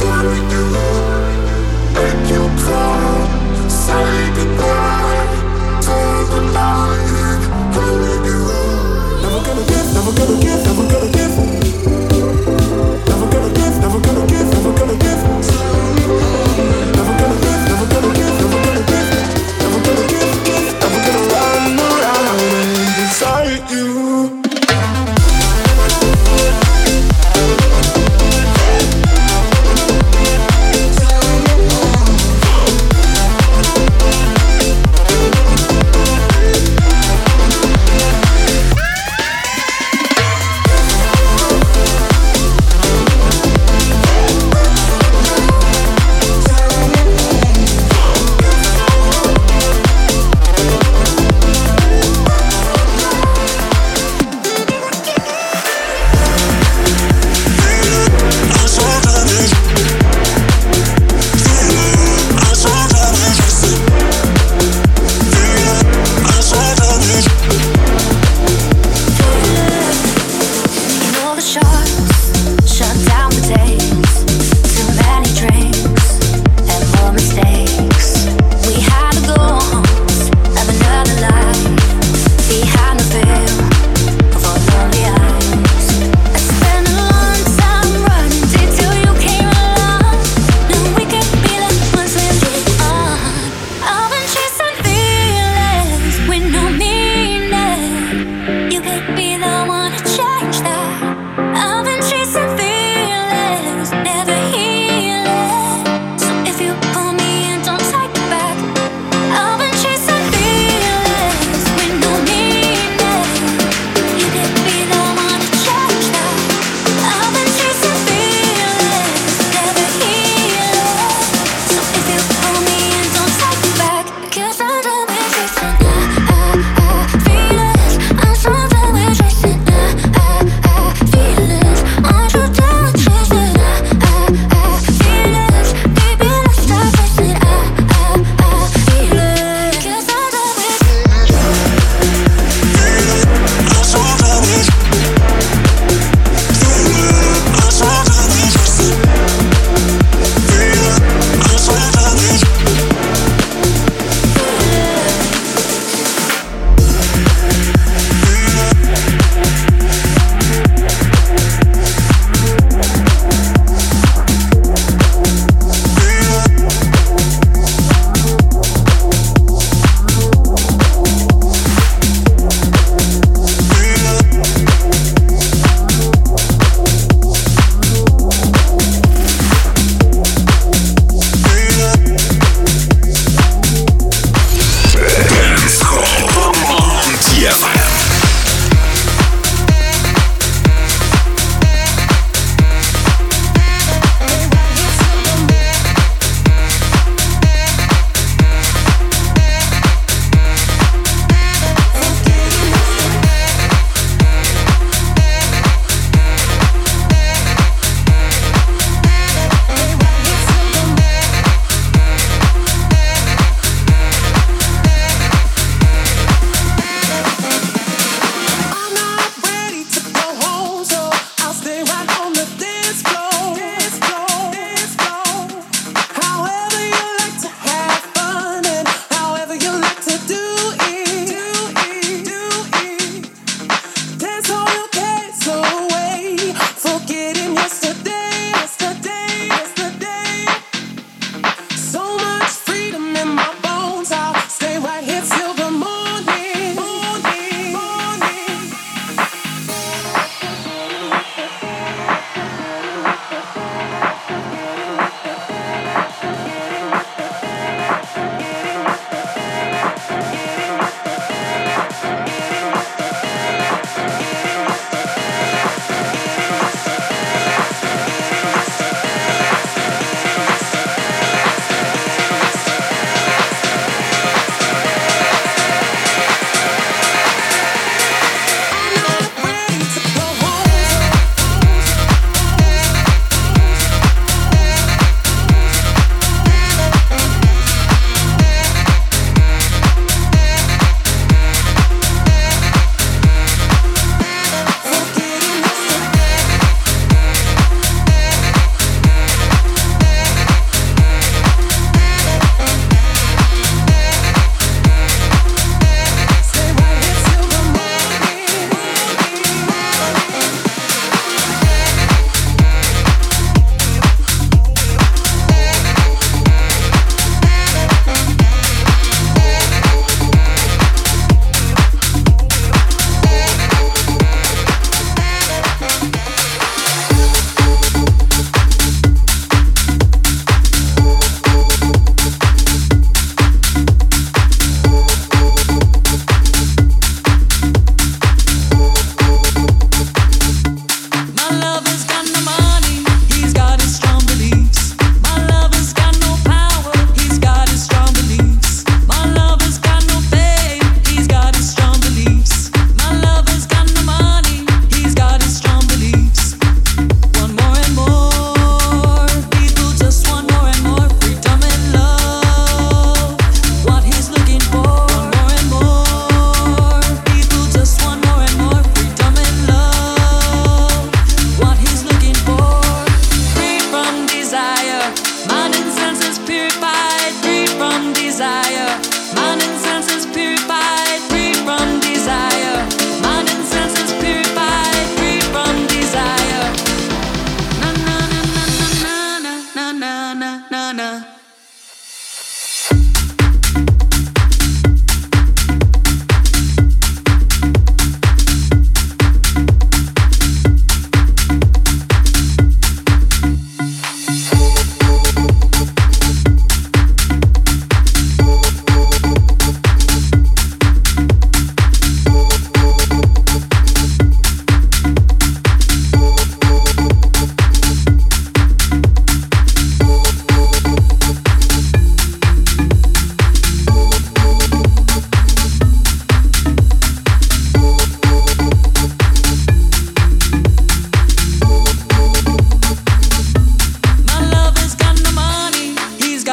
Desert you. Make you. Cry, say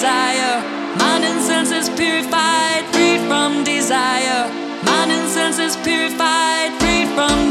desire, mind and senses purified, free from desire, mind and senses purified, free from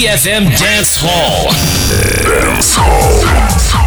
DFM Dance Hall. Dance Hall.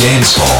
Dance Hall.